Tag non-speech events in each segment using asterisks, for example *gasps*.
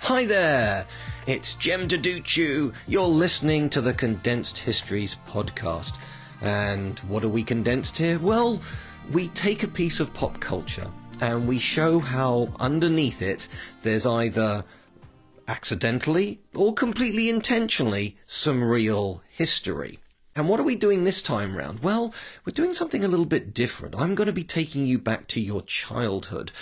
Hi there, it's Jem Duducu. You're listening to the Condensed Histories podcast. And what are we condensed here? Well, we take a piece of pop culture and we show how underneath it there's either accidentally or completely intentionally some real history. And what are we doing this time round? Well, we're doing something a little bit different. I'm going to be taking you back to your childhood.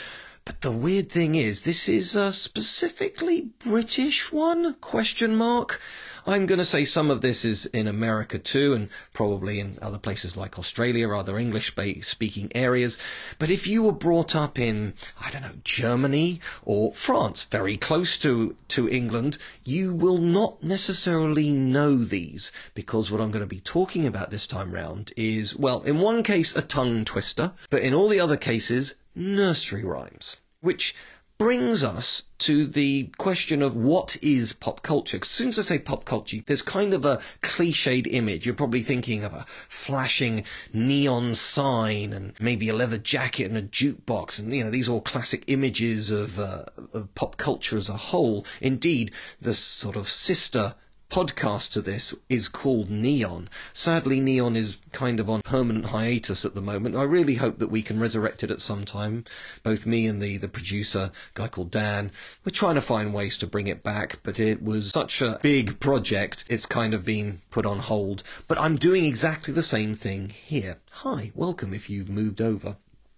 But the weird thing is, this is a specifically British one? Question mark. I'm going to say some of this is in America too, and probably in other places like Australia or other English speaking areas. But if you were brought up in, I don't know, Germany or France, very close to, to England, you will not necessarily know these because what I'm going to be talking about this time round is, well, in one case, a tongue twister, but in all the other cases, nursery rhymes, which brings us to the question of what is pop culture. As soon as I say pop culture, there's kind of a cliched image. You're probably thinking of a flashing neon sign and maybe a leather jacket and a jukebox. And, you know, these are all classic images of, uh, of pop culture as a whole. Indeed, the sort of sister podcast to this is called Neon. Sadly, Neon is kind of on permanent hiatus at the moment. I really hope that we can resurrect it at some time. Both me and the, the producer, guy called Dan, we're trying to find ways to bring it back, but it was such a big project, it's kind of been put on hold. But I'm doing exactly the same thing here. Hi, welcome if you've moved over.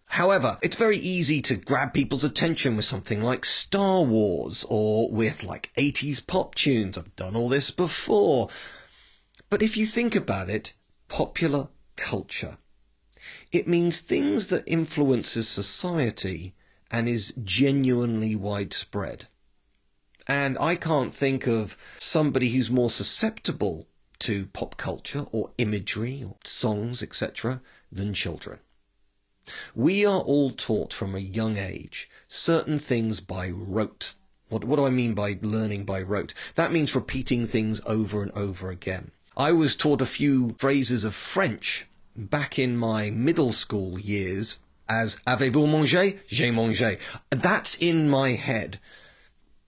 However, it's very easy to grab people's attention with something like Star Wars or with like 80s pop tunes. I've done all this before. But if you think about it, popular culture. It means things that influences society and is genuinely widespread. And I can't think of somebody who's more susceptible to pop culture or imagery or songs, etc., than children. We are all taught from a young age certain things by rote. What, what do I mean by learning by rote? That means repeating things over and over again. I was taught a few phrases of French back in my middle school years as Avez-vous mangé? J'ai mangé. That's in my head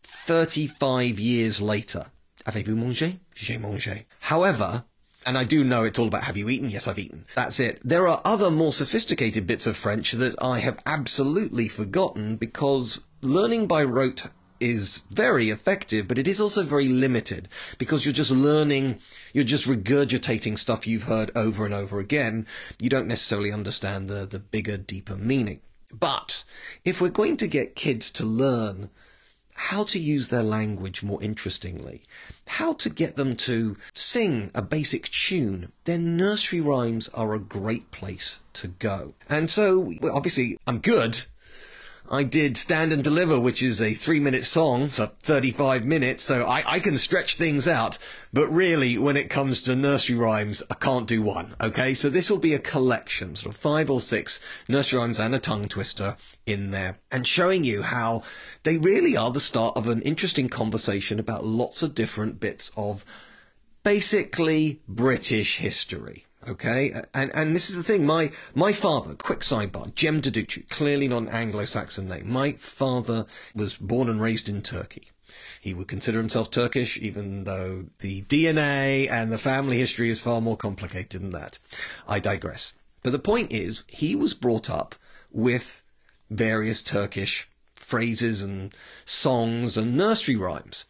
35 years later. Avez-vous mangé? J'ai mangé. However, and I do know it's all about have you eaten? Yes, I've eaten. That's it. There are other more sophisticated bits of French that I have absolutely forgotten because learning by rote is very effective, but it is also very limited because you're just learning, you're just regurgitating stuff you've heard over and over again. You don't necessarily understand the, the bigger, deeper meaning. But if we're going to get kids to learn how to use their language more interestingly, how to get them to sing a basic tune, then nursery rhymes are a great place to go. And so, obviously, I'm good I did Stand and Deliver, which is a three minute song for 35 minutes, so I, I can stretch things out. But really, when it comes to nursery rhymes, I can't do one, okay? So this will be a collection, sort of five or six nursery rhymes and a tongue twister in there, and showing you how they really are the start of an interesting conversation about lots of different bits of basically British history. Okay, and and this is the thing. My my father, quick sidebar, Jem Duducu, clearly not an Anglo-Saxon name. My father was born and raised in Turkey. He would consider himself Turkish, even though the DNA and the family history is far more complicated than that. I digress. But the point is, he was brought up with various Turkish phrases and songs and nursery rhymes.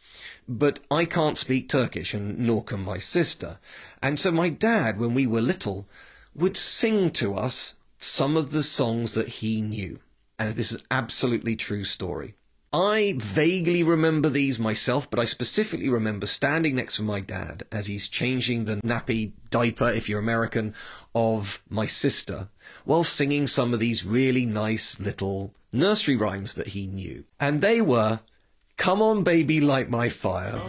But I can't speak Turkish, and nor can my sister. And so my dad, when we were little, would sing to us some of the songs that he knew. And this is absolutely true story. I vaguely remember these myself, but I specifically remember standing next to my dad as he's changing the nappy diaper, if you're American, of my sister, while singing some of these really nice little nursery rhymes that he knew. And they were, Come on baby, light my fire.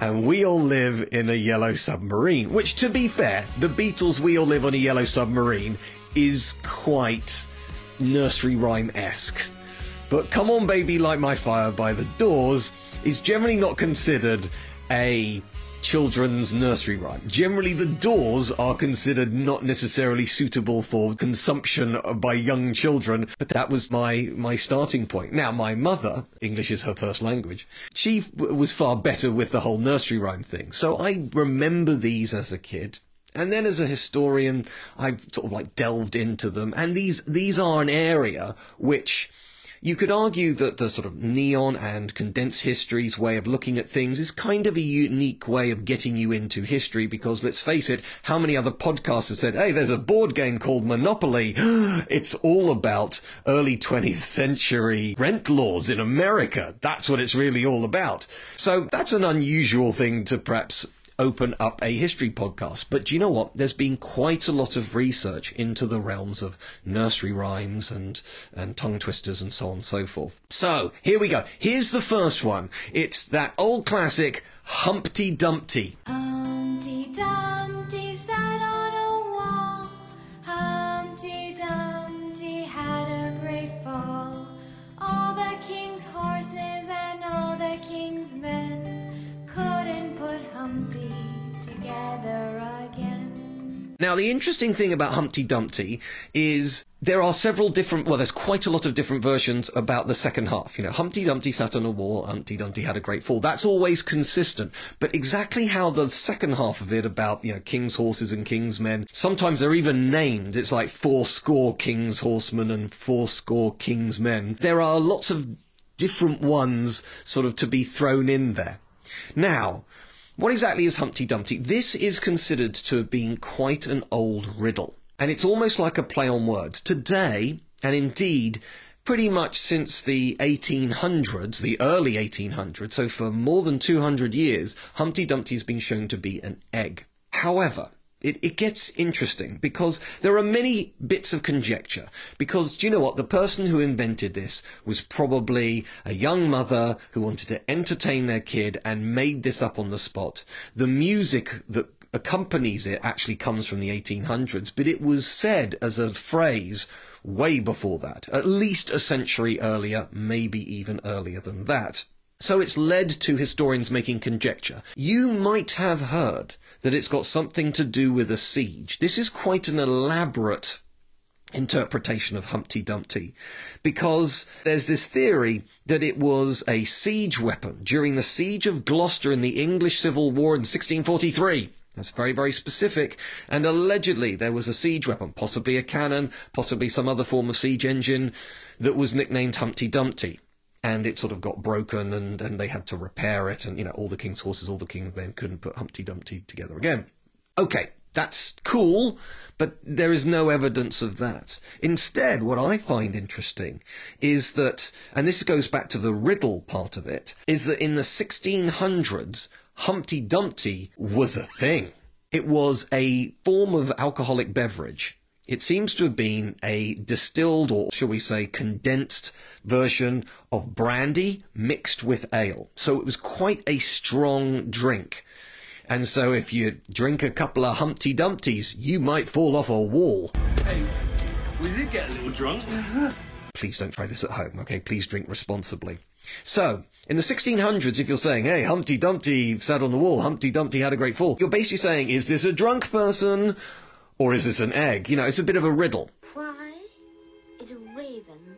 And we all live in a yellow submarine, which to be fair, the Beatles' We All Live on a Yellow Submarine is quite nursery rhyme esque. But Come On Baby Light My Fire by The Doors is generally not considered a children's nursery rhyme. Generally, the doors are considered not necessarily suitable for consumption by young children, but that was my, my starting point. Now, my mother, English is her first language, she was far better with the whole nursery rhyme thing. So I remember these as a kid. And then as a historian, I've sort of like delved into them. And these, these are an area which you could argue that the sort of neon and condensed histories way of looking at things is kind of a unique way of getting you into history because let's face it, how many other podcasts have said, hey, there's a board game called Monopoly. *gasps* it's all about early 20th century rent laws in America. That's what it's really all about. So that's an unusual thing to perhaps open up a history podcast. But do you know what? There's been quite a lot of research into the realms of nursery rhymes and, and tongue twisters and so on and so forth. So here we go. Here's the first one. It's that old classic Humpty Dumpty. Humpty Dumpty Now, the interesting thing about Humpty Dumpty is there are several different, well, there's quite a lot of different versions about the second half. You know, Humpty Dumpty sat on a wall, Humpty Dumpty had a great fall. That's always consistent. But exactly how the second half of it about, you know, king's horses and king's men, sometimes they're even named. It's like four score king's horsemen and four score king's men. There are lots of different ones sort of to be thrown in there. Now, what exactly is Humpty Dumpty? This is considered to have been quite an old riddle. And it's almost like a play on words. Today, and indeed, pretty much since the 1800s, the early 1800s, so for more than 200 years, Humpty Dumpty's been shown to be an egg. However, it, it gets interesting because there are many bits of conjecture. Because do you know what? The person who invented this was probably a young mother who wanted to entertain their kid and made this up on the spot. The music that accompanies it actually comes from the 1800s, but it was said as a phrase way before that, at least a century earlier, maybe even earlier than that. So it's led to historians making conjecture. You might have heard that it's got something to do with a siege. This is quite an elaborate interpretation of Humpty Dumpty because there's this theory that it was a siege weapon during the siege of Gloucester in the English Civil War in 1643. That's very, very specific. And allegedly there was a siege weapon, possibly a cannon, possibly some other form of siege engine that was nicknamed Humpty Dumpty and it sort of got broken and, and they had to repair it and you know all the king's horses all the king's men couldn't put humpty dumpty together again. Okay that's cool but there is no evidence of that. Instead what i find interesting is that and this goes back to the riddle part of it is that in the 1600s humpty dumpty was a thing. It was a form of alcoholic beverage it seems to have been a distilled, or shall we say, condensed version of brandy mixed with ale. So it was quite a strong drink. And so if you drink a couple of Humpty Dumpties, you might fall off a wall. Hey, we did get a little drunk. *laughs* Please don't try this at home, okay? Please drink responsibly. So, in the 1600s, if you're saying, hey, Humpty Dumpty sat on the wall, Humpty Dumpty had a great fall, you're basically saying, is this a drunk person or is this an egg? You know, it's a bit of a riddle. Why is a raven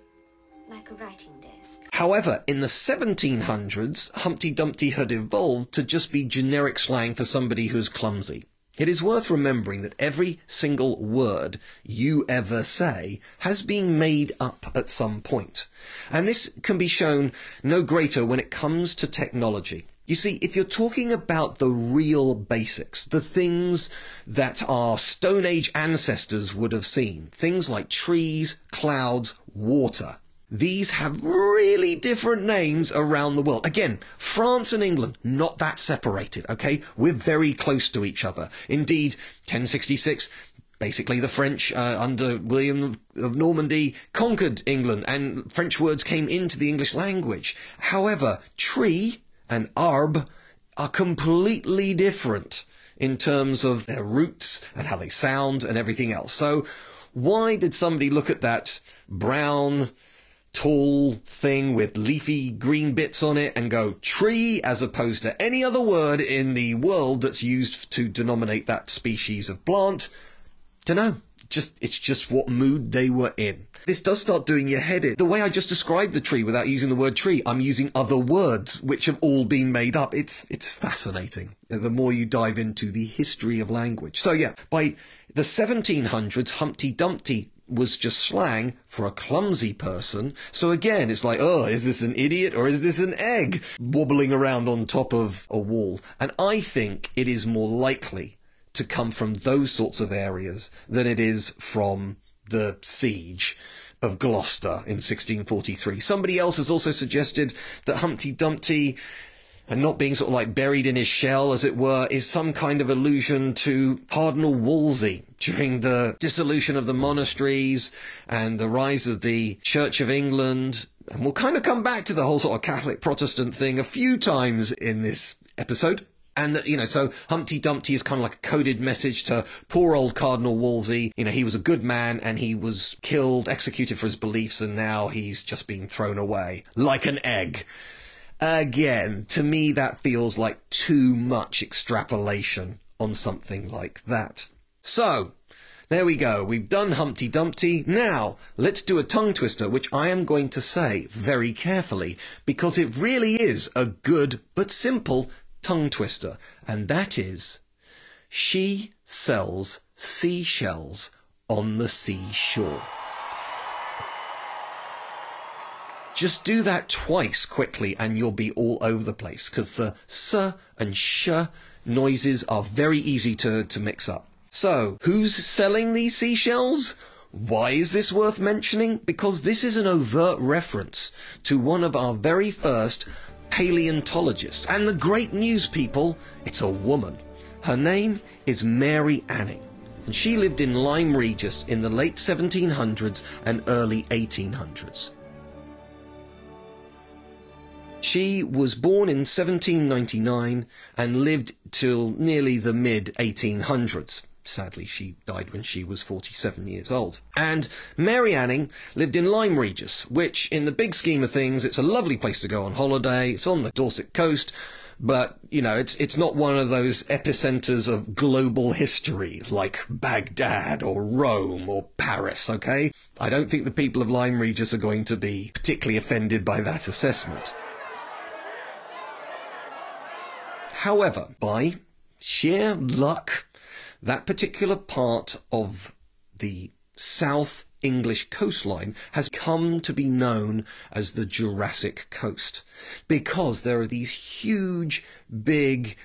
like a writing desk? However, in the 1700s, Humpty Dumpty had evolved to just be generic slang for somebody who's clumsy. It is worth remembering that every single word you ever say has been made up at some point. And this can be shown no greater when it comes to technology. You see, if you're talking about the real basics, the things that our Stone Age ancestors would have seen, things like trees, clouds, water, these have really different names around the world. Again, France and England, not that separated, okay? We're very close to each other. Indeed, 1066, basically the French uh, under William of Normandy conquered England and French words came into the English language. However, tree and arb are completely different in terms of their roots and how they sound and everything else. So why did somebody look at that brown tall thing with leafy green bits on it and go tree as opposed to any other word in the world that's used to denominate that species of plant. Dunno. Just, it's just what mood they were in. This does start doing your head in. The way I just described the tree without using the word tree, I'm using other words which have all been made up. It's, it's fascinating. Uh, the more you dive into the history of language. So yeah, by the 1700s, Humpty Dumpty was just slang for a clumsy person. So again, it's like, oh, is this an idiot or is this an egg wobbling around on top of a wall? And I think it is more likely to come from those sorts of areas than it is from the siege of Gloucester in 1643. Somebody else has also suggested that Humpty Dumpty and not being sort of like buried in his shell, as it were, is some kind of allusion to Cardinal Wolsey during the dissolution of the monasteries and the rise of the Church of England. And we'll kind of come back to the whole sort of Catholic Protestant thing a few times in this episode. And you know, so Humpty Dumpty is kind of like a coded message to poor old Cardinal Wolsey. You know, he was a good man and he was killed, executed for his beliefs, and now he's just been thrown away like an egg. Again, to me, that feels like too much extrapolation on something like that. So, there we go. We've done Humpty Dumpty. Now, let's do a tongue twister, which I am going to say very carefully, because it really is a good but simple tongue twister. And that is, she sells seashells on the seashore. Just do that twice quickly and you'll be all over the place because the s and sh noises are very easy to, to mix up. So, who's selling these seashells? Why is this worth mentioning? Because this is an overt reference to one of our very first paleontologists. And the great news, people, it's a woman. Her name is Mary Anning. And she lived in Lyme Regis in the late 1700s and early 1800s. She was born in 1799 and lived till nearly the mid 1800s. Sadly, she died when she was 47 years old. And Mary Anning lived in Lyme Regis, which, in the big scheme of things, it's a lovely place to go on holiday. It's on the Dorset coast, but you know, it's it's not one of those epicenters of global history like Baghdad or Rome or Paris. Okay, I don't think the people of Lyme Regis are going to be particularly offended by that assessment. However, by sheer luck, that particular part of the South English coastline has come to be known as the Jurassic Coast because there are these huge, big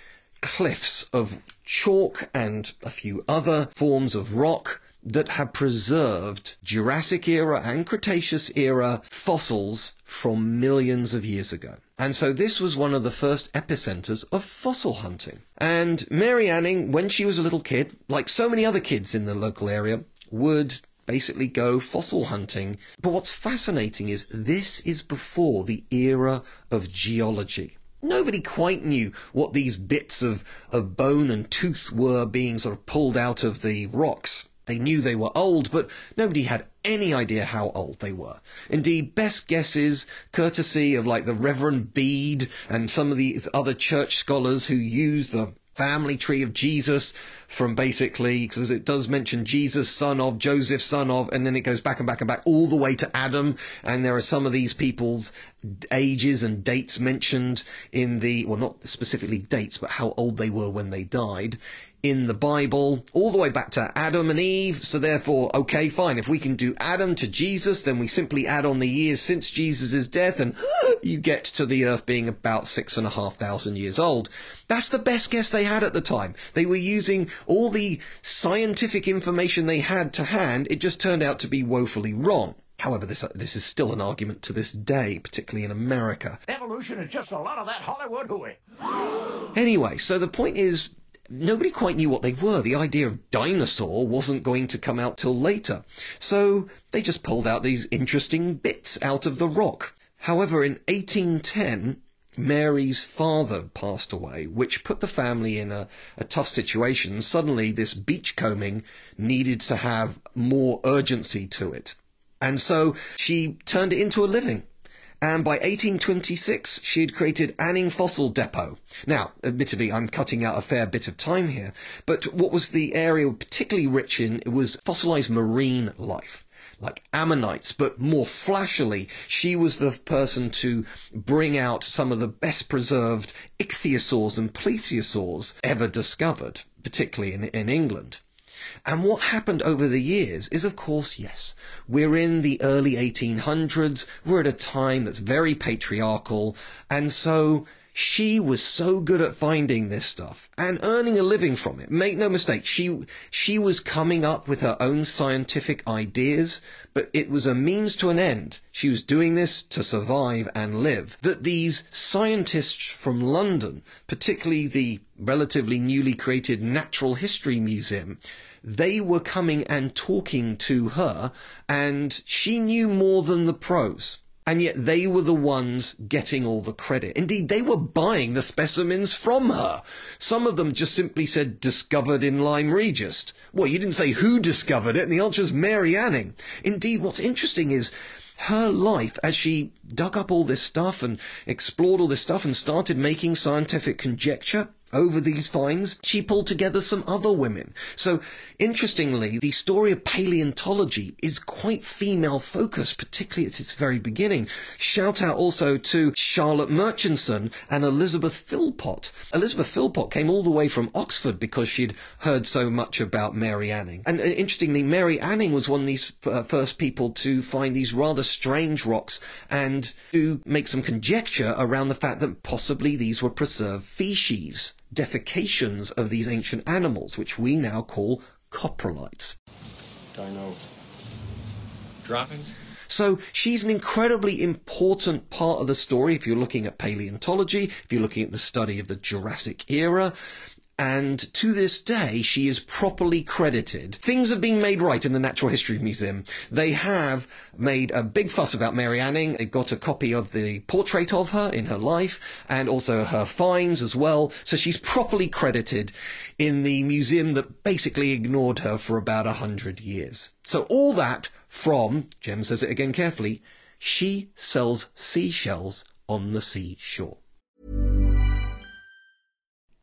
cliffs of chalk and a few other forms of rock that have preserved Jurassic era and Cretaceous era fossils from millions of years ago. And so this was one of the first epicenters of fossil hunting. And Mary Anning, when she was a little kid, like so many other kids in the local area, would basically go fossil hunting. But what's fascinating is this is before the era of geology. Nobody quite knew what these bits of, of bone and tooth were being sort of pulled out of the rocks. They knew they were old, but nobody had any idea how old they were. Indeed, best guesses, courtesy of like the Reverend Bede and some of these other church scholars who use the family tree of Jesus from basically, because it does mention Jesus, son of, Joseph, son of, and then it goes back and back and back all the way to Adam. And there are some of these people's ages and dates mentioned in the, well, not specifically dates, but how old they were when they died in the Bible, all the way back to Adam and Eve. So therefore, okay, fine. If we can do Adam to Jesus, then we simply add on the years since Jesus' death and *gasps* you get to the earth being about six and a half thousand years old. That's the best guess they had at the time. They were using all the scientific information they had to hand. It just turned out to be woefully wrong. However, this, this is still an argument to this day, particularly in America. Evolution is just a lot of that Hollywood hooey. *gasps* Anyway, so the point is, nobody quite knew what they were. The idea of dinosaur wasn't going to come out till later. So they just pulled out these interesting bits out of the rock. However, in 1810, Mary's father passed away, which put the family in a, a tough situation. Suddenly, this beachcombing needed to have more urgency to it. And so she turned it into a living. And by 1826, she had created Anning Fossil Depot. Now, admittedly, I'm cutting out a fair bit of time here, but what was the area particularly rich in was fossilized marine life like ammonites, but more flashily, she was the person to bring out some of the best preserved ichthyosaurs and plesiosaurs ever discovered, particularly in, in England. And what happened over the years is, of course, yes, we're in the early 1800s. We're at a time that's very patriarchal. And so she was so good at finding this stuff and earning a living from it. Make no mistake, she, she was coming up with her own scientific ideas, but it was a means to an end. She was doing this to survive and live. That these scientists from London, particularly the relatively newly created Natural History Museum, they were coming and talking to her and she knew more than the pros. And yet they were the ones getting all the credit. Indeed, they were buying the specimens from her. Some of them just simply said discovered in Lyme Regis. Well, you didn't say who discovered it, and the answer is Mary Anning. Indeed, what's interesting is her life as she dug up all this stuff and explored all this stuff and started making scientific conjecture over these finds, she pulled together some other women. So, interestingly, the story of paleontology is quite female focused, particularly at its very beginning. Shout out also to Charlotte Murchison and Elizabeth Philpott. Elizabeth Philpott came all the way from Oxford because she'd heard so much about Mary Anning. And uh, interestingly, Mary Anning was one of these uh, first people to find these rather strange rocks and to make some conjecture around the fact that possibly these were preserved feces defecations of these ancient animals, which we now call coprolites. Dino droppings? So she's an incredibly important part of the story if you're looking at paleontology, if you're looking at the study of the Jurassic era. And to this day, she is properly credited. Things have been made right in the Natural History Museum. They have made a big fuss about Mary Anning. They got a copy of the portrait of her in her life and also her finds as well. So she's properly credited in the museum that basically ignored her for about a hundred years. So all that from, Jem says it again carefully, she sells seashells on the seashore.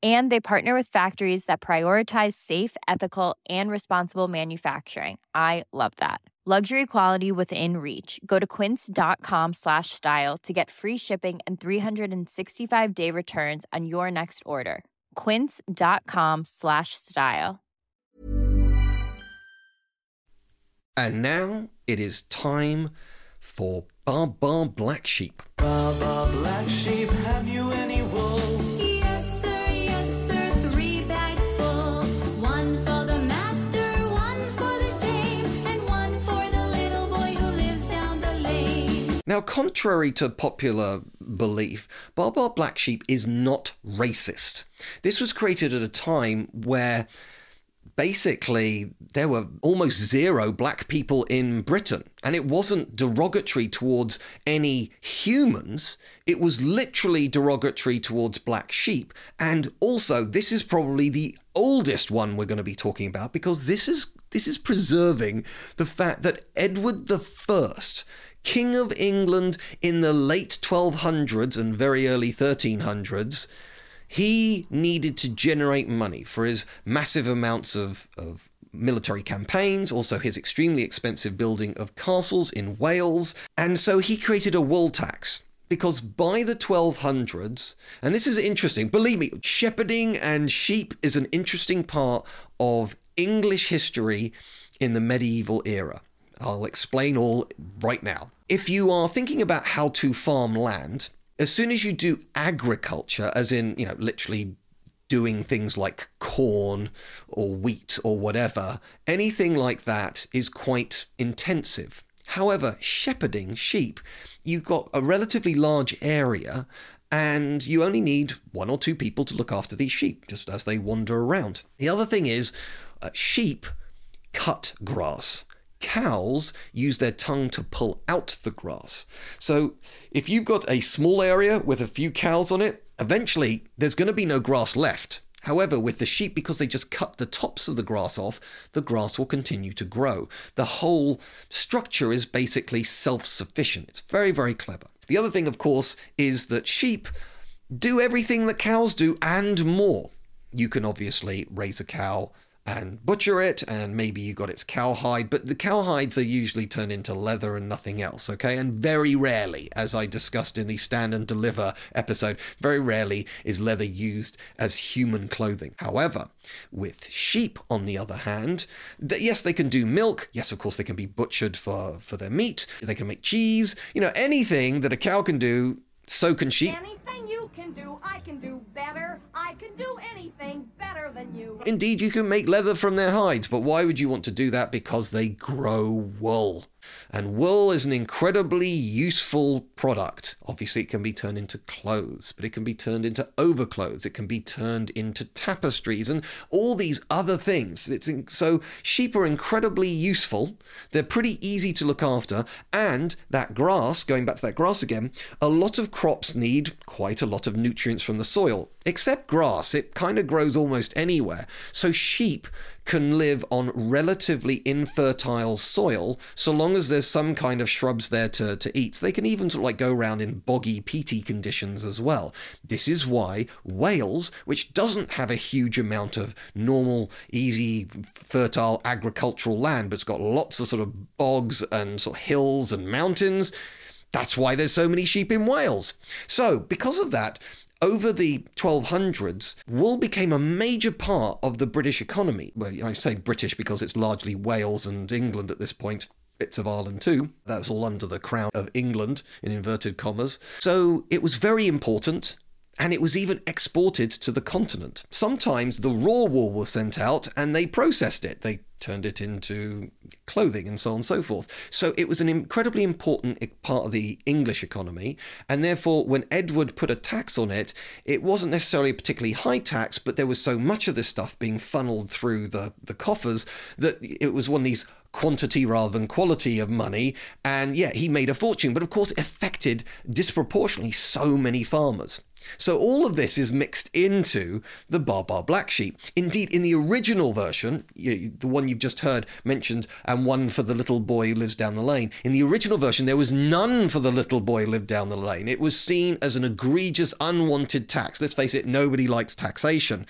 And they partner with factories that prioritize safe, ethical, and responsible manufacturing. I love that. Luxury quality within reach. Go to quince.com slash style to get free shipping and 365 day returns on your next order. Quince.com slash style. And now it is time for Baa Baa Black Sheep. Baa Baa Black Sheep, have you any Now, contrary to popular belief, Baa Baa Black Sheep is not racist. This was created at a time where basically there were almost zero black people in Britain. And it wasn't derogatory towards any humans, it was literally derogatory towards black sheep. And also, this is probably the oldest one we're going to be talking about because this is this is preserving the fact that Edward the First King of England in the late 1200s and very early 1300s, he needed to generate money for his massive amounts of, of military campaigns, also his extremely expensive building of castles in Wales, and so he created a wool tax. Because by the 1200s, and this is interesting, believe me, shepherding and sheep is an interesting part of English history in the medieval era. I'll explain all right now. If you are thinking about how to farm land, as soon as you do agriculture, as in, you know, literally doing things like corn or wheat or whatever, anything like that is quite intensive. However, shepherding sheep, you've got a relatively large area and you only need one or two people to look after these sheep just as they wander around. The other thing is, uh, sheep cut grass. Cows use their tongue to pull out the grass. So if you've got a small area with a few cows on it, eventually there's going to be no grass left. However, with the sheep, because they just cut the tops of the grass off, the grass will continue to grow. The whole structure is basically self sufficient. It's very, very clever. The other thing, of course, is that sheep do everything that cows do and more. You can obviously raise a cow and butcher it, and maybe you got its cowhide, but the cowhides are usually turned into leather and nothing else, okay? And very rarely, as I discussed in the Stand and Deliver episode, very rarely is leather used as human clothing. However, with sheep, on the other hand, th- yes, they can do milk. Yes, of course, they can be butchered for, for their meat. They can make cheese. You know, anything that a cow can do, so can sheep. Anything you can do, I can do better. I can do Indeed, you can make leather from their hides, but why would you want to do that? Because they grow wool. And wool is an incredibly useful product. Obviously, it can be turned into clothes, but it can be turned into overclothes. It can be turned into tapestries and all these other things. It's in, so sheep are incredibly useful. They're pretty easy to look after. And that grass, going back to that grass again, a lot of crops need quite a lot of nutrients from the soil. Except grass, it kind of grows almost anywhere. So sheep can live on relatively infertile soil so long as there's some kind of shrubs there to, to eat. So they can even sort of like go around in boggy, peaty conditions as well. This is why Wales, which doesn't have a huge amount of normal, easy, fertile agricultural land, but it's got lots of sort of bogs and sort of hills and mountains, that's why there's so many sheep in Wales. So, because of that, over the 1200s, wool became a major part of the British economy. Well, I say British because it's largely Wales and England at this point bits of Ireland too. That's all under the crown of England, in inverted commas. So it was very important. And it was even exported to the continent. Sometimes the raw wool was sent out and they processed it. They turned it into clothing and so on and so forth. So it was an incredibly important part of the English economy. And therefore, when Edward put a tax on it, it wasn't necessarily a particularly high tax, but there was so much of this stuff being funneled through the, the coffers that it was one of these quantity rather than quality of money. And yeah, he made a fortune, but of course, it affected disproportionately so many farmers. So all of this is mixed into the Baa Baa Black Sheep. Indeed, in the original version, the one you've just heard mentioned, and one for the little boy who lives down the lane, in the original version, there was none for the little boy who lived down the lane. It was seen as an egregious, unwanted tax. Let's face it, nobody likes taxation.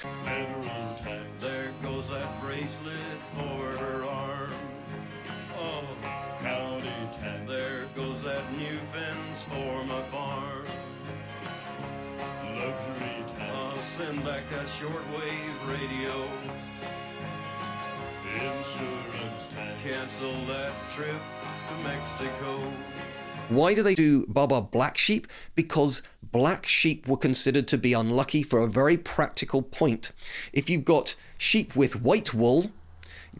Shortwave radio. Insurance tax. Cancel that trip to Mexico. Why do they do Baa Black Sheep? Because black sheep were considered to be unlucky for a very practical point. If you've got sheep with white wool,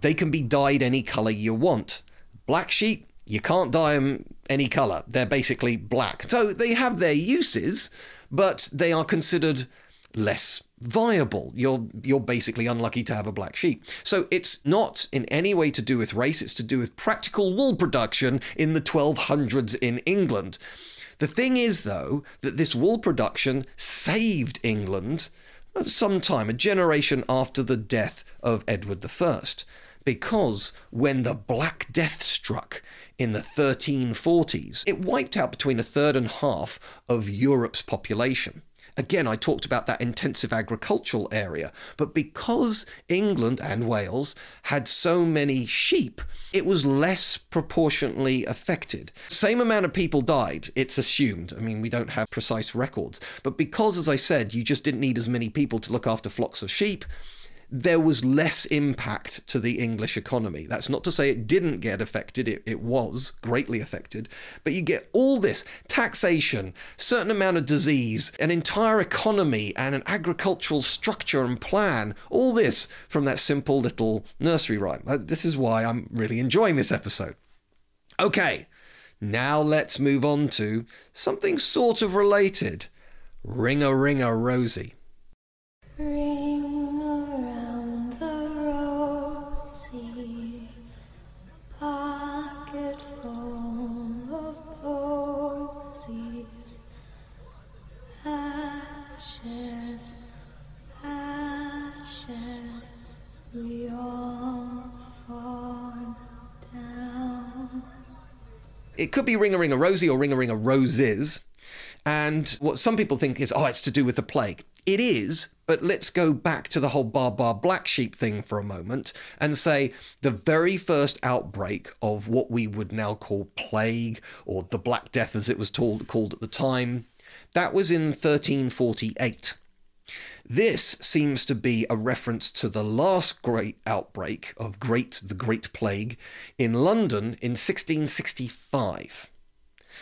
they can be dyed any colour you want. Black sheep, you can't dye them any colour. They're basically black. So they have their uses, but they are considered less viable. You're you're basically unlucky to have a black sheep. So it's not in any way to do with race, it's to do with practical wool production in the 1200s in England. The thing is though that this wool production saved England some time, a generation after the death of Edward I. Because when the Black Death struck in the 1340s, it wiped out between a third and half of Europe's population. Again, I talked about that intensive agricultural area, but because England and Wales had so many sheep, it was less proportionately affected. Same amount of people died, it's assumed. I mean, we don't have precise records, but because, as I said, you just didn't need as many people to look after flocks of sheep, there was less impact to the English economy. That's not to say it didn't get affected, it, it was greatly affected, but you get all this taxation, certain amount of disease, an entire economy, and an agricultural structure and plan, all this from that simple little nursery rhyme. Uh, This is why I'm really enjoying this episode. Okay, now let's move on to something sort of related Ring a Ring a Rosie. It could be Ring a Ring a Rosie or Ring a Ring a Roses. And what some people think is, oh, it's to do with the plague. It is, but let's go back to the whole Baa Baa Black Sheep thing for a moment and say the very first outbreak of what we would now call plague or the Black Death as it was told, called at the time, that was in 1348. This seems to be a reference to the last great outbreak of Great the Great Plague in London in 1665.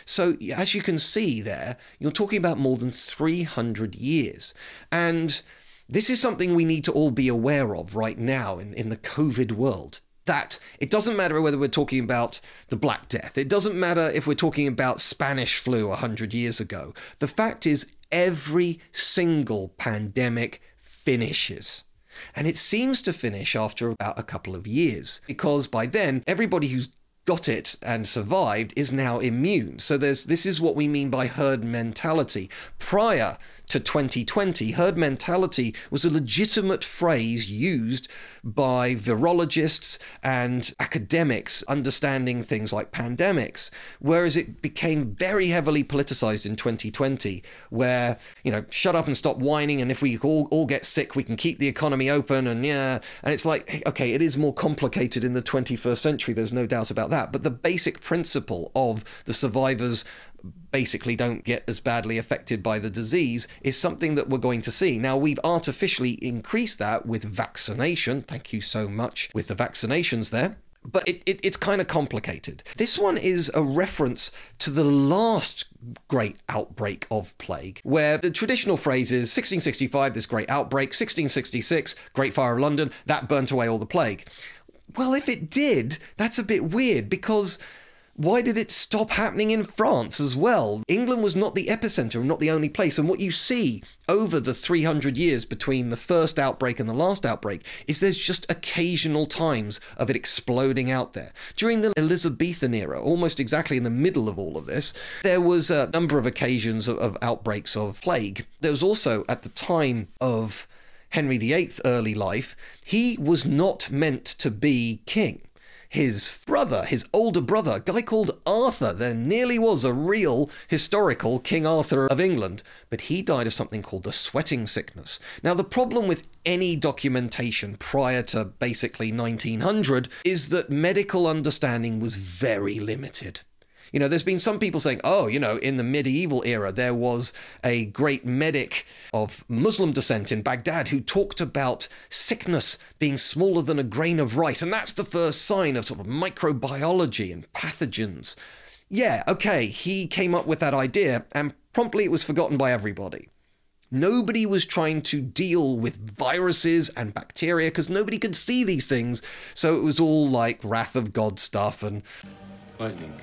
So, as you can see there, you're talking about more than 300 years. And this is something we need to all be aware of right now in, in the COVID world. that it doesn't matter whether we're talking about the Black Death, it doesn't matter if we're talking about Spanish flu 100 years ago. The fact is, every single pandemic finishes. And it seems to finish after about a couple of years, because by then, everybody who's got it and survived is now immune. So there's this is what we mean by herd mentality. Prior to 2020, herd mentality was a legitimate phrase used by virologists and academics understanding things like pandemics, whereas it became very heavily politicized in 2020, where, you know, shut up and stop whining, and if we all, all get sick, we can keep the economy open, and yeah. And it's like, okay, it is more complicated in the 21st century, there's no doubt about that, but the basic principle of the survivors basically don't get as badly affected by the disease is something that we're going to see. Now, we've artificially increased that with vaccination. Thank you so much with the vaccinations there. But it, it, it's kind of complicated. This one is a reference to the last great outbreak of plague, where the traditional phrase is 1665, this great outbreak, 1666, Great Fire of London, that burnt away all the plague. Well, if it did, that's a bit weird because why did it stop happening in France as well? England was not the epicenter and not the only place. And what you see over the 300 years between the first outbreak and the last outbreak is there's just occasional times of it exploding out there. During the Elizabethan era, almost exactly in the middle of all of this, there was a number of occasions of, of outbreaks of plague. There was also at the time of Henry VIII's early life, he was not meant to be king his brother, his older brother, a guy called Arthur. There nearly was a real historical King Arthur of England, but he died of something called the sweating sickness. Now, the problem with any documentation prior to basically 1900 is that medical understanding was very limited. You know, there's been some people saying, oh, you know, in the medieval era, there was a great medic of Muslim descent in Baghdad who talked about sickness being smaller than a grain of rice. And that's the first sign of sort of microbiology and pathogens. Yeah, okay, he came up with that idea, and promptly it was forgotten by everybody. Nobody was trying to deal with viruses and bacteria because nobody could see these things. So it was all like wrath of God stuff and. Lightning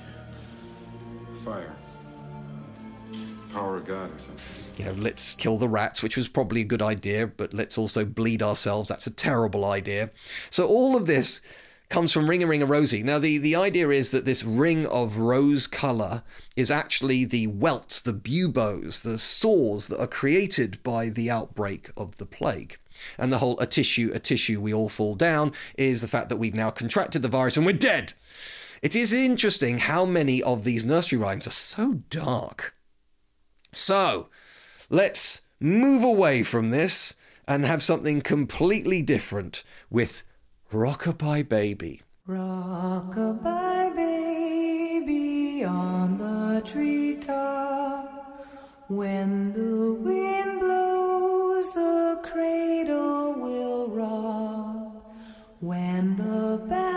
fire. Power of God or something. You know, let's kill the rats, which was probably a good idea, but let's also bleed ourselves. That's a terrible idea. So all of this comes from Ring a Ring a Rosie. Now, the, the idea is that this ring of rose colour is actually the welts, the buboes, the sores that are created by the outbreak of the plague. And the whole a tissue, a tissue, we all fall down is the fact that we've now contracted the virus and we're dead. It is interesting how many of these nursery rhymes are so dark. So, let's move away from this and have something completely different with Rockabye Baby. Rockabye baby on the treetop. When the wind blows, the cradle will rock. When the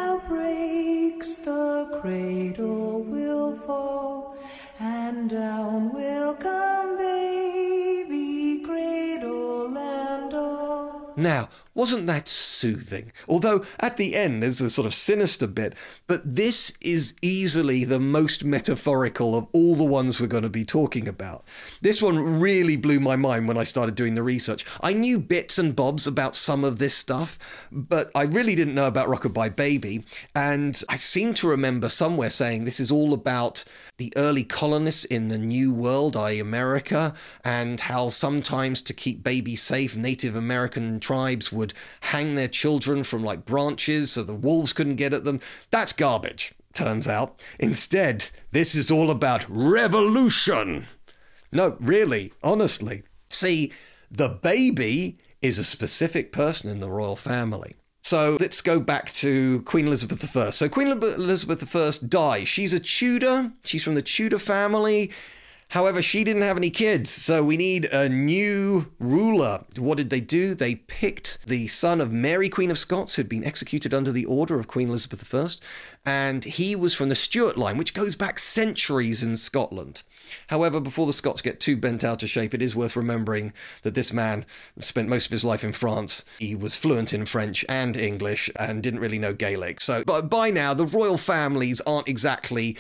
cradle will fall, and down will come baby, cradle and all. Now, wasn't that soothing? Although at the end there's a sort of sinister bit, but this is easily the most metaphorical of all the ones we're going to be talking about. This one really blew my mind when I started doing the research. I knew bits and bobs about some of this stuff, but I really didn't know about Rockabye Baby, and I seem to remember somewhere saying this is all about the early colonists in the New World, i.e., America, and how sometimes to keep babies safe, Native American tribes would hang their children from like branches so the wolves couldn't get at them. That's garbage, turns out. Instead, this is all about revolution. No, really, honestly. See, the baby is a specific person in the royal family. So let's go back to Queen Elizabeth I. So Queen Elizabeth I dies. She's a Tudor. She's from the Tudor family. However, she didn't have any kids, so we need a new ruler. What did they do? They picked the son of Mary, Queen of Scots, who'd been executed under the order of Queen Elizabeth I, and he was from the Stuart line, which goes back centuries in Scotland. However, before the Scots get too bent out of shape, it is worth remembering that this man spent most of his life in France. He was fluent in French and English and didn't really know Gaelic. So, but by now, the royal families aren't exactly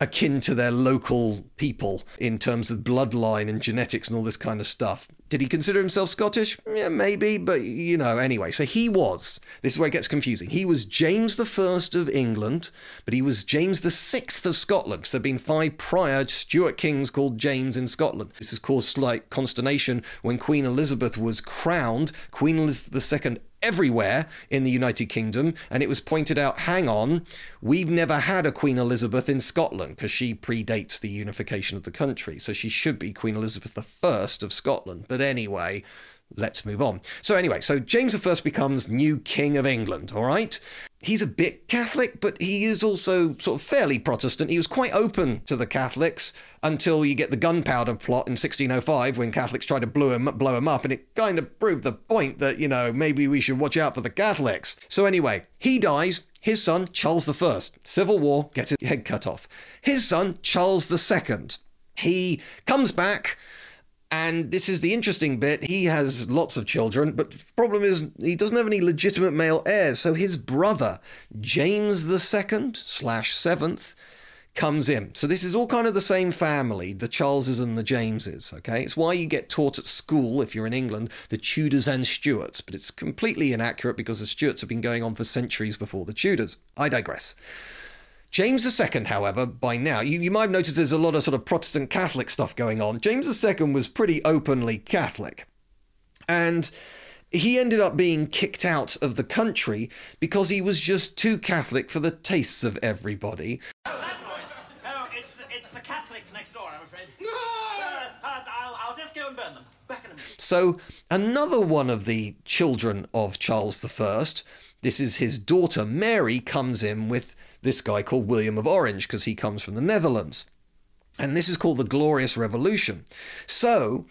akin to their local people in terms of bloodline and genetics and all this kind of stuff. Did he consider himself Scottish? Yeah, maybe, but you know, anyway. So he was, this is where it gets confusing. He was James the First of England, but he was James the Sixth of Scotland. So there have been five prior Stuart kings called James in Scotland. This has caused slight consternation when Queen Elizabeth was crowned. Queen Elizabeth II everywhere in the United Kingdom, and it was pointed out hang on, we've never had a Queen Elizabeth in Scotland because she predates the unification of the country, so she should be Queen Elizabeth I of Scotland. But anyway, let's move on. So, anyway, so James I becomes new King of England, all right? He's a bit Catholic, but he is also sort of fairly Protestant. He was quite open to the Catholics until you get the gunpowder plot in 1605 when Catholics tried to blow him, blow him up, and it kind of proved the point that, you know, maybe we should watch out for the Catholics. So, anyway, he dies. His son, Charles I, Civil War, gets his head cut off. His son, Charles II, he comes back and this is the interesting bit. He has lots of children, but the problem is he doesn't have any legitimate male heirs. So his brother, James the Second slash Seventh, comes in. So this is all kind of the same family, the Charleses and the Jameses. Okay, it's why you get taught at school if you're in England the Tudors and Stuarts, but it's completely inaccurate because the Stuarts have been going on for centuries before the Tudors. I digress. James II, however, by now, you, you might have noticed there's a lot of sort of Protestant Catholic stuff going on. James II was pretty openly Catholic. And he ended up being kicked out of the country because he was just too Catholic for the tastes of everybody. Oh, that noise. Oh, it's the, it's the Catholics next door, I'm afraid. uh, I'll, I'll just go and burn them. Back in a minute. So, another one of the children of Charles I, this is his daughter Mary, comes in with this guy called William of Orange because he comes from the Netherlands. And this is called the Glorious Revolution. So,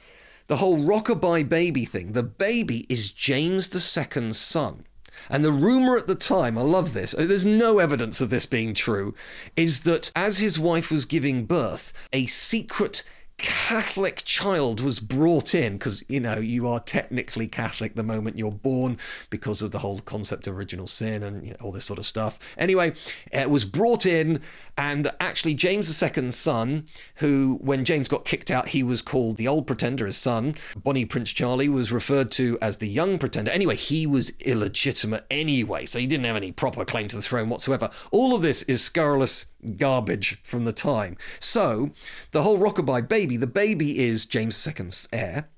the whole rockabye baby thing, the baby is James II's son. And the rumor at the time, I love this, uh, there's no evidence of this being true, is that as his wife was giving birth, a secret Catholic child was brought in because you know you are technically Catholic the moment you're born because of the whole concept of original sin and you know, all this sort of stuff. Anyway, it was brought in, and actually James II's son, who when James got kicked out, he was called the Old Pretender. His son, Bonnie Prince Charlie, was referred to as the Young Pretender. Anyway, he was illegitimate anyway, so he didn't have any proper claim to the throne whatsoever. All of this is scurrilous garbage from the time. So, the whole rockabye baby, the baby is James II's heir.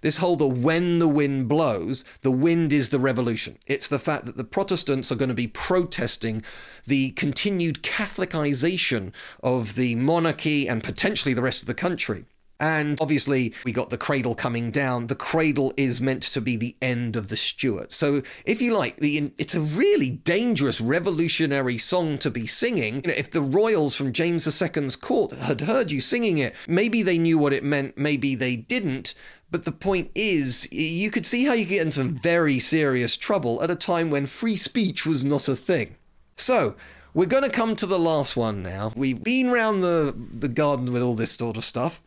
This whole the when the wind blows, the wind is the revolution. It's the fact that the Protestants are going to be protesting the continued Catholicization of the monarchy and potentially the rest of the country. And obviously, we got the cradle coming down. The cradle is meant to be the end of the Stuarts. So, if you like, the it's a really dangerous revolutionary song to be singing. You know, if the royals from James II's court had heard you singing it, maybe they knew what it meant, maybe they didn't. But the point is, you could see how you get into very serious trouble at a time when free speech was not a thing. So, we're going to come to the last one now. We've been round the, the garden with all this sort of stuff.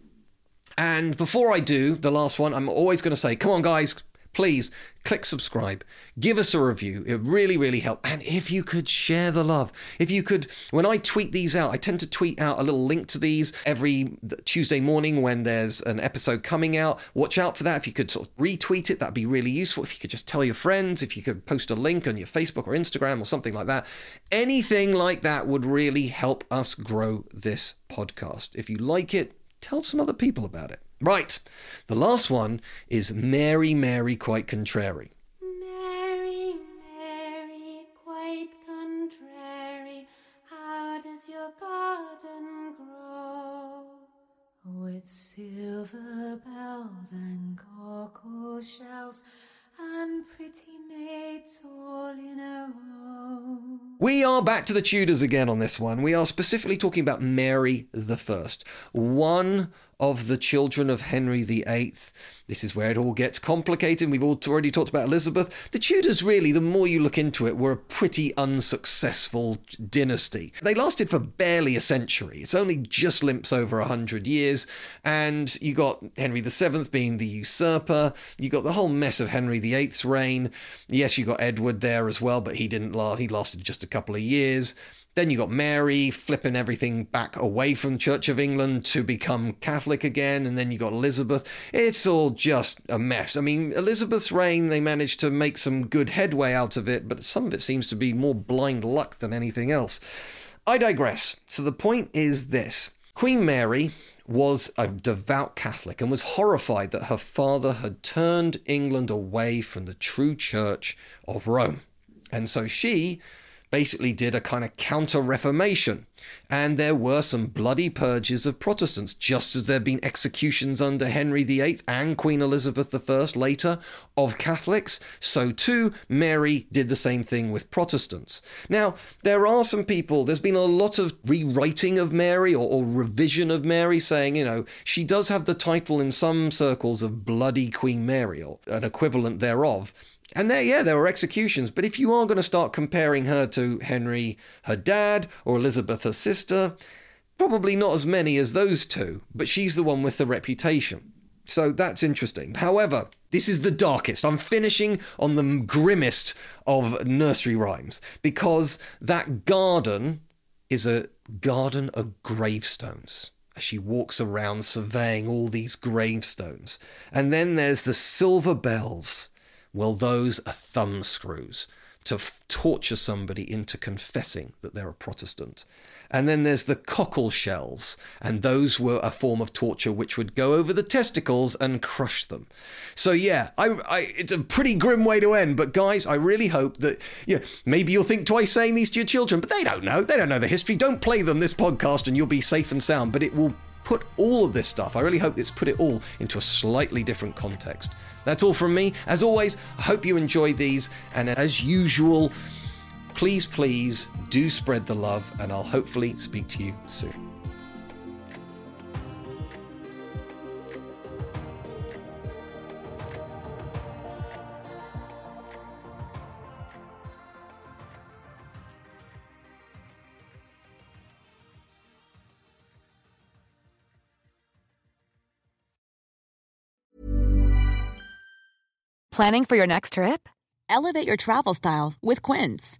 And before I do the last one, I'm always going to say, come on, guys, please click subscribe, give us a review. It really, really helps. And if you could share the love, if you could, when I tweet these out, I tend to tweet out a little link to these every Tuesday morning when there's an episode coming out. Watch out for that. If you could sort of retweet it, that'd be really useful. If you could just tell your friends, if you could post a link on your Facebook or Instagram or something like that, anything like that would really help us grow this podcast. If you like it, tell some other people about it. Right. The last one is Mary, Mary, quite contrary. Mary, Mary, quite contrary, how does your garden grow? With silver bells and cockle shells and pretty maids all in a row. We are back to the Tudors again on this one. We are specifically talking about Mary the First, one of the children of Henry VIII. This is where it all gets complicated. We've already talked about Elizabeth. The Tudors, really, the more you look into it, were a pretty unsuccessful dynasty. They lasted for barely a century. It's only just limps over a hundred years. And you got Henry VII being the usurper. You got the whole mess of Henry VIII's reign. Yes, you got Edward there as well, but he didn't last. He lasted just a couple of years. Then you got Mary flipping everything back away from Church of England to become Catholic again, and then you got Elizabeth. It's all just a mess. I mean, Elizabeth's reign, they managed to make some good headway out of it, but some of it seems to be more blind luck than anything else. I digress. So the point is this Queen Mary was a devout Catholic and was horrified that her father had turned England away from the true church of Rome. And so she basically did a kind of counter reformation. And there were some bloody purges of Protestants, just as there had been executions under Henry VIII and Queen Elizabeth I later of Catholics. So too, Mary did the same thing with Protestants. Now, there are some people, there's been a lot of rewriting of Mary or, or revision of Mary, saying, you know, she does have the title in some circles of Bloody Queen Mary or an equivalent thereof. And there, yeah, there were executions. But if you are going to start comparing her to Henry, her dad, or Elizabeth, her sister, probably not as many as those two, but she's the one with the reputation. So that's interesting. However, this is the darkest. I'm finishing on the grimmest of nursery rhymes because that garden is a garden of gravestones as she walks around surveying all these gravestones. And then there's the silver bells well, those are thumbscrews to f- torture somebody into confessing that they're a Protestant. And then there's the cockle shells, and those were a form of torture which would go over the testicles and crush them. So yeah, I, I, it's a pretty grim way to end. But guys, I really hope that yeah, maybe you'll think twice saying these to your children, but they don't know. They don't know the history. Don't play them this podcast, and you'll be safe and sound. But it will put all of this stuff. I really hope it's put it all into a slightly different context. That's all from me. As always, I hope you enjoyed these. And as usual, please, please do spread the love, and I'll hopefully speak to you soon. Planning for your next trip? Elevate your travel style with Quince.